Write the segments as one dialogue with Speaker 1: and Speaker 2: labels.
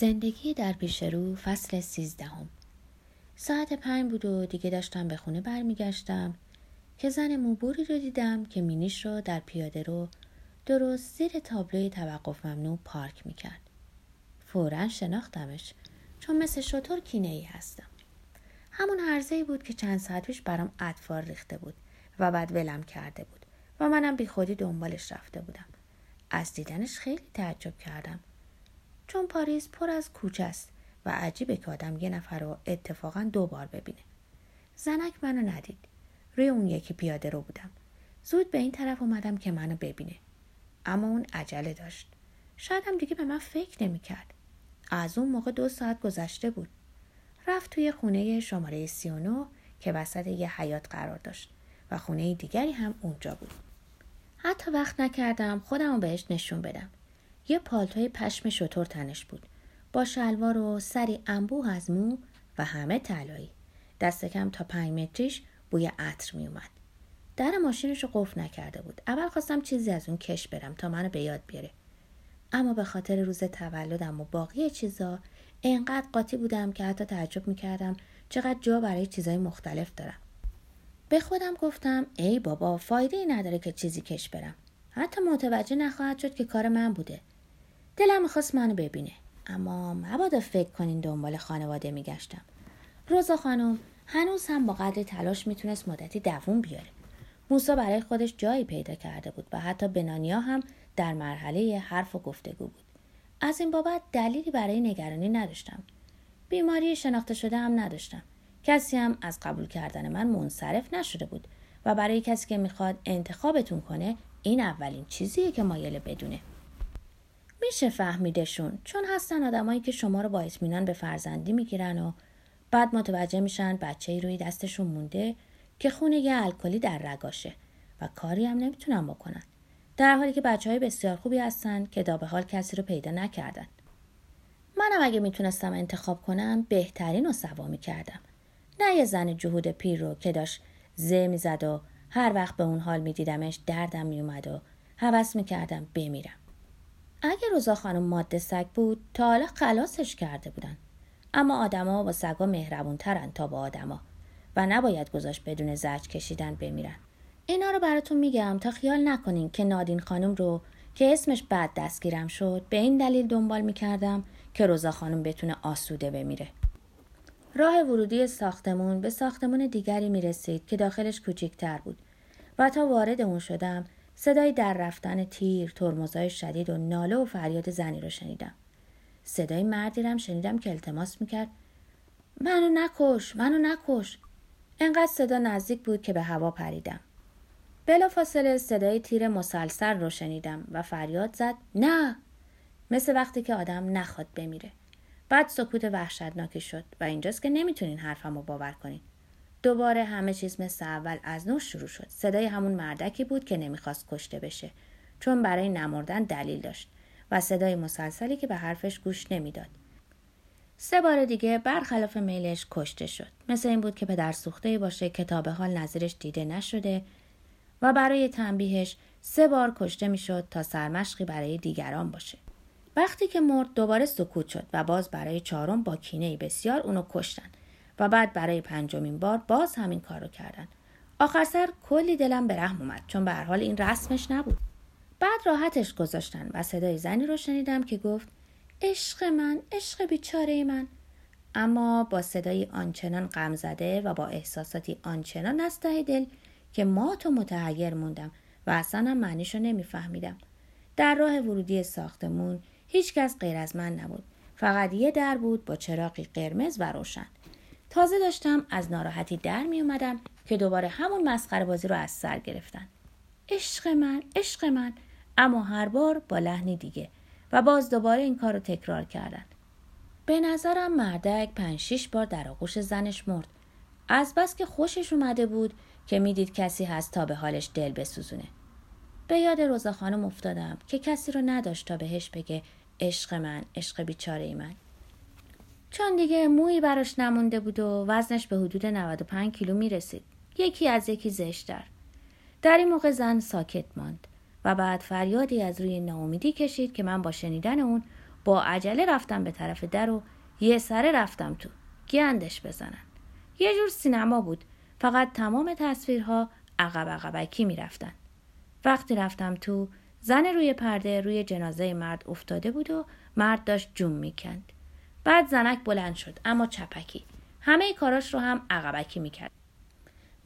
Speaker 1: زندگی در پیش رو فصل سیزدهم. ساعت پنج بود و دیگه داشتم به خونه برمیگشتم که زن موبوری رو دیدم که مینیش رو در پیاده رو درست زیر تابلوی توقف ممنوع پارک می‌کرد. فورا شناختمش چون مثل شطور کینه ای هستم. همون هرزه ای بود که چند ساعت پیش برام اطفار ریخته بود و بعد ولم کرده بود و منم بی خودی دنبالش رفته بودم. از دیدنش خیلی تعجب کردم. چون پاریس پر از کوچه است و عجیبه که آدم یه نفر رو اتفاقا دو بار ببینه. زنک منو ندید. روی اون یکی پیاده رو بودم. زود به این طرف اومدم که منو ببینه. اما اون عجله داشت. شاید هم دیگه به من فکر نمی‌کرد. از اون موقع دو ساعت گذشته بود. رفت توی خونه شماره 39 که وسط یه حیات قرار داشت و خونه دیگری هم اونجا بود. حتی وقت نکردم خودم رو بهش نشون بدم. یه پالتوی پشم شطور تنش بود. با شلوار و سری انبوه از مو و همه طلایی. دست کم تا پنج متریش بوی عطر می اومد. در ماشینش رو قفل نکرده بود. اول خواستم چیزی از اون کش برم تا منو به یاد بیاره. اما به خاطر روز تولدم و باقی چیزا انقدر قاطی بودم که حتی تعجب می‌کردم چقدر جا برای چیزای مختلف دارم. به خودم گفتم ای بابا فایده ای نداره که چیزی کش برم. حتی متوجه نخواهد شد که کار من بوده. دلم می‌خواست منو ببینه. اما مبادا فکر کنین دنبال خانواده میگشتم. روزا خانم هنوز هم با قدر تلاش می‌تونست مدتی دووم بیاره. موسا برای خودش جایی پیدا کرده بود و حتی بنانیا هم در مرحله حرف و گفتگو بود. از این بابت دلیلی برای نگرانی نداشتم. بیماری شناخته شده هم نداشتم. کسی هم از قبول کردن من منصرف نشده بود و برای کسی که می‌خواد انتخابتون کنه این اولین چیزیه که مایل بدونه. میشه فهمیدشون چون هستن آدمایی که شما رو با اطمینان به فرزندی می‌گیرن و بعد متوجه میشن بچه ای روی دستشون مونده که خونه یه الکلی در رگاشه و کاری هم نمی‌تونن بکنن. در حالی که بچه های بسیار خوبی هستن که دا به حال کسی رو پیدا نکردن. منم اگه می‌تونستم انتخاب کنم بهترین و سوا می‌کردم. نه یه زن جهود پیر رو که داشت زه می‌زد و هر وقت به اون حال میدیدمش دردم میومد و حوض می‌کردم بمیرم. اگه روزا خانم ماده سگ بود تا حالا خلاصش کرده بودن. اما آدما با سگا مهربونترن تا با آدما و نباید گذاشت بدون زرج کشیدن بمیرن. اینا رو براتون میگم تا خیال نکنین که نادین خانم رو که اسمش بعد دستگیرم شد به این دلیل دنبال می‌کردم که روزا خانم بتونه آسوده بمیره. راه ورودی ساختمون به ساختمون دیگری می رسید که داخلش کوچیکتر بود و تا وارد اون شدم صدای در رفتن تیر، ترمزای شدید و ناله و فریاد زنی رو شنیدم. صدای مردی رم شنیدم که التماس می‌کرد منو نکش، منو نکش. انقدر صدا نزدیک بود که به هوا پریدم. بلا فاصله صدای تیر مسلسل رو شنیدم و فریاد زد نه مثل وقتی که آدم نخواد بمیره. بعد سکوت وحشتناکی شد و اینجاست که نمی‌تونین حرفم رو باور کنین. دوباره همه چیز مثل اول از نو شروع شد. صدای همون مردکی بود که نمی‌خواست کشته بشه چون برای نمردن دلیل داشت و صدای مسلسلی که به حرفش گوش نمی‌داد. سه بار دیگه برخلاف میلش کشته شد. مثل این بود که پدر سوخته باشه کتاب حال نظرش دیده نشده و برای تنبیهش سه بار کشته می‌شد تا سرمشقی برای دیگران باشه. وقتی که مرد دوباره سکوت شد و باز برای چهارم با کینه بسیار اونو کشتن و بعد برای پنجمین بار باز همین کار رو کردن. آخر سر کلی دلم به رحم اومد چون به حال این رسمش نبود. بعد راحتش گذاشتن و صدای زنی رو شنیدم که گفت عشق من عشق بیچاره من. اما با صدای آنچنان غم زده و با احساساتی آنچنان از دل که مات و متحیر موندم و اصلا هم معنیش رو نمیفهمیدم. در راه ورودی ساختمون هیچکس غیر از من نبود. فقط یه در بود با چراغی قرمز و روشن. تازه داشتم از ناراحتی در می اومدم که دوباره همون مسخره بازی رو از سر گرفتن. عشق من عشق من. اما هر بار با لحنی دیگه و باز دوباره این کار رو تکرار کردن. به نظرم مردک پنج شیش بار در آغوش زنش مرد. از بس که خوشش اومده بود که می‌دید کسی هست تا به حالش دل بسوزونه. به یاد روزا خانم افتادم که کسی رو نداشت تا بهش بگه عشق من عشق بیچاره من. چون دیگه مویی براش نمونده بود و وزنش به حدود 95 کیلو می رسید. یکی از یکی زشتر. در این موقع زن ساکت ماند و بعد فریادی از روی ناامیدی کشید که من با شنیدن اون با عجله رفتم به طرف در و یه سره رفتم تو گندش بزنن یه جور سینما بود فقط تمام تصویرها عقب عقبکی می‌رفتن وقتی رفتم تو زن روی پرده روی جنازه مرد افتاده بود و مرد داشت جوم می‌کند بعد زنک بلند شد اما چپکی. همه کاراش رو هم عقبکی می‌کرد.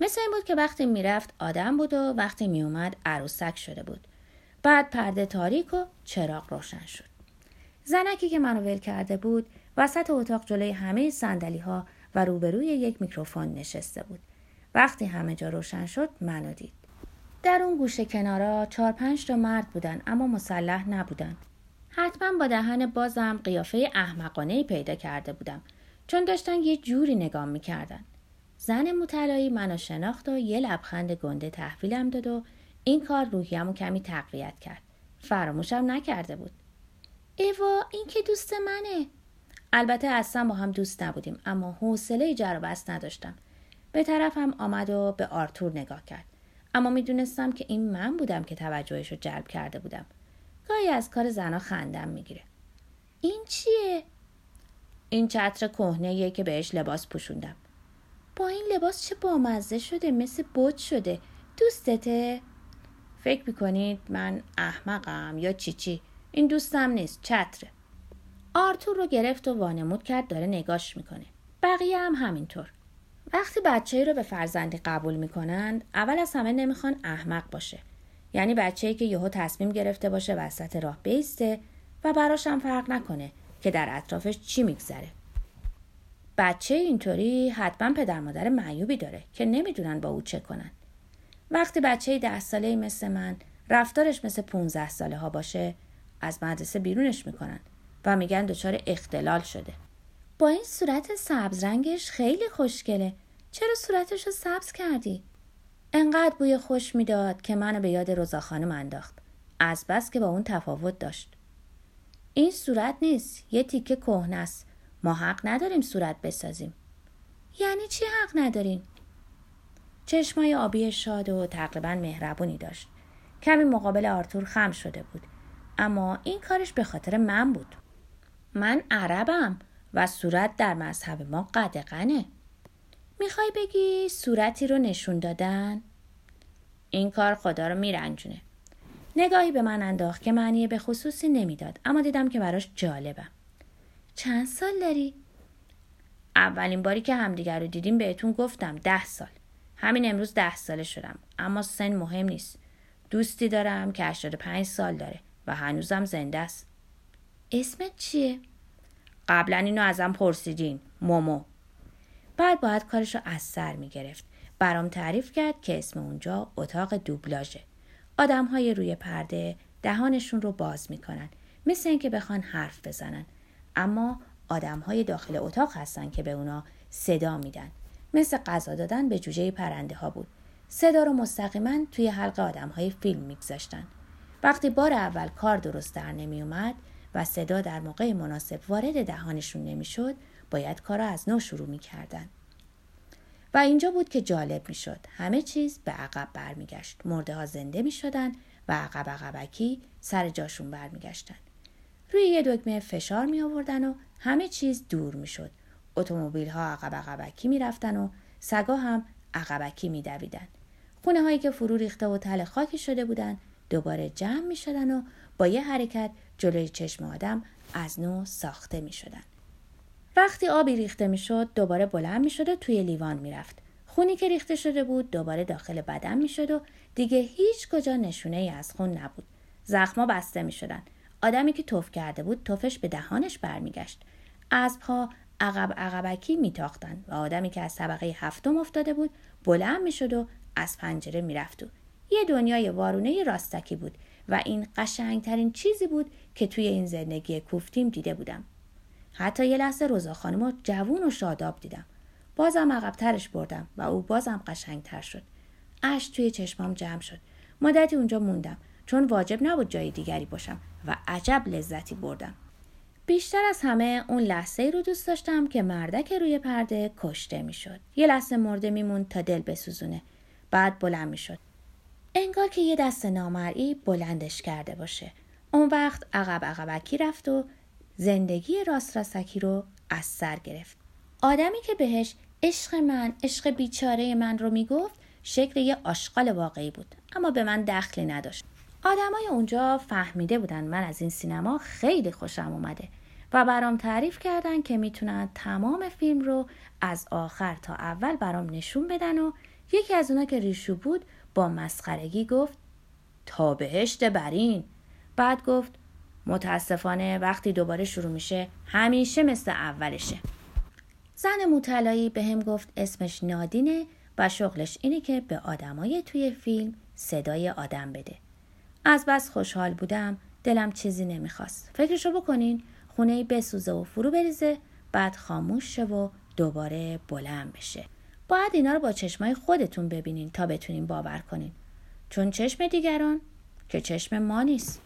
Speaker 1: مثل این بود که وقتی می‌رفت آدم بود و وقتی میومد عروسک شده بود. بعد پرده تاریک و چراغ روشن شد. زنکی که منو ول کرده بود وسط اتاق جلوی همه سندلی ها و روبروی یک میکروفون نشسته بود. وقتی همه جا روشن شد منو دید. در اون گوشه کنارا چهار پنج تا مرد بودن اما مسلح نبودن. حتما با دهن بازم قیافه احمقانه پیدا کرده بودم. چون داشتن یه جوری نگام می‌کردن. زن مطلعی منو شناخت و یه لبخند گنده تحویلم داد و این کار روحیم کمی تقویت کرد. فراموشم نکرده بود. ایوا این که دوست منه. البته اصلا با هم دوست نبودیم اما حوصله جر بست نداشتم. به طرفم آمد و به آرتور نگاه کرد. اما می‌دونستم که این من بودم که توجهش رو جلب کرده بودم. گاهی از کار زنا خندم می‌گیره. این چیه؟ این چتر کهنه که بهش لباس پوشوندم. با این لباس چه بامزه شده؟ مثل بوت شده. دوستته؟ فکر می‌کنید من احمقم یا چی چی؟ این دوستم نیست چتره. آرتور رو گرفت و وانمود کرد داره نگاش می‌کنه. بقیه هم همینطور. وقتی بچه رو به فرزندی قبول می‌کنند اول از همه نمی‌خوان احمق باشه. یعنی بچه که یهو تصمیم گرفته باشه وسط راه بیسته و براش هم فرق نکنه که در اطرافش چی میگذره. بچه اینطوری حتما پدر مادر معیوبی داره که نمی‌دونن با او چه کنن. وقتی بچه ده ساله مثل من رفتارش مثل 15 ساله ها باشه از مدرسه بیرونش می‌کنن و میگن دچار اختلال شده. با این صورت سبز رنگش خیلی خوشگله. چرا صورتش رو سبز کردی؟ انقدر بوی خوش می‌داد که منو به یاد روزا خانم انداخت. از بس که با اون تفاوت داشت. این صورت نیست. یه تیکه کهنه است. ما حق نداریم صورت بسازیم. یعنی چی حق نداریم چشمای آبی شاد و تقریبا مهربونی داشت. کمی مقابل آرتور خم شده بود. اما این کارش به خاطر من بود. من عربم و صورت در مذهب ما قدقنه می‌خوای بگی صورتی رو نشون دادن؟ این کار خدا رو میرنجونه نگاهی به من انداخت که معنی به خصوصی نمی‌داد اما دیدم که براش جالبم چند سال داری؟ اولین باری که همدیگر رو دیدیم بهتون گفتم ده سال همین امروز ده ساله شدم اما سن مهم نیست دوستی دارم که 85 سال داره و هنوزم زنده است اسمت چیه؟ قبلا اینو ازم پرسیدین مومو بعد باید کارش رو از سر می گرفت برام تعریف کرد که اسم اونجا اتاق دوبلاژه. آدم های روی پرده دهانشون رو باز می‌کنن. مثل اینکه بخوان حرف بزنن. اما آدم های داخل اتاق هستن که به اونا صدا میدن. مثل غذا دادن به جوجه پرنده ها بود. صدا رو مستقیما توی حلق آدم های فیلم میگذاشتن. وقتی بار اول کار درست در نمی اومد و صدا در موقع مناسب وارد دهانشون نمی‌شد باید کار را از نو شروع می‌کردن. و اینجا بود که جالب می‌شد. همه چیز به عقب برمیگشت. مرده ها زنده می‌شدن و عقب عقبکی سر جاشون برمیگشتن. روی یه دکمه فشار می آوردن و همه چیز دور می‌شد. اتومبیل ها عقب عقبکی می‌رفتن و سگا هم عقبکی میدویدن. خونه هایی که فرو ریخته و تل خاکی شده بودن دوباره جمع می شدن و با یه حرکت جلوی چشم آدم از نو ساخته می شدن. وقتی آبی ریخته می شد دوباره بلند می شد و توی لیوان می رفت. خونی که ریخته شده بود دوباره داخل بدن می شد و دیگه هیچ کجا نشونه ای از خون نبود. زخما بسته می شدن. آدمی که توف کرده بود توفش به دهانش برمیگشت. اسبها عقب عقبکی میتاختند و آدمی که از طبقه هفتم افتاده بود بلند می‌شد و از پنجره می‌رفت و یه دنیای وارونه راستکی بود و این قشنگترین چیزی بود که توی این زندگی کوفتیم دیده بودم. حتی یه لحظه روزا خانم رو جوون و شاداب دیدم. بازم عقبترش بردم و او بازم قشنگتر شد. اش توی چشمام جمع شد. مدتی اونجا موندم چون واجب نبود جای دیگری باشم و عجب لذتی بردم. بیشتر از همه اون لحظه ای رو دوست داشتم که مردک روی پرده کشته می‌شد. یه لحظه مرده میموند تا دل بسوزونه. بعد بلند می‌شد. انگار که یه دست نامرئی بلندش کرده باشه. اون وقت عقب عقبکی رفت و زندگی راست رسکی رو از سر گرفت. آدمی که بهش عشق من عشق بیچاره من رو می‌گفت شکل یه آشغال واقعی بود. اما به من دخلی نداشت. آدمای اونجا فهمیده بودن من از این سینما خیلی خوشم اومده و برام تعریف کردن که می‌تونن تمام فیلم رو از آخر تا اول برام نشون بدن و یکی از اونا که ریشو بود با مسخرگی گفت تا بهشت برین. بعد گفت متاسفانه وقتی دوباره شروع میشه همیشه مثل اولشه. زن مطلعی به هم گفت اسمش نادینه و شغلش اینه که به آدمای توی فیلم صدای آدم بده. از بس خوشحال بودم دلم چیزی نمی‌خواست. فکرشو بکنین خونه بسوزه و فرو بریزه بعد خاموش شه و دوباره بلند بشه. باید اینا رو با چشمای خودتون ببینین تا بتونین باور کنین. چون چشم دیگران که چشم ما نیست.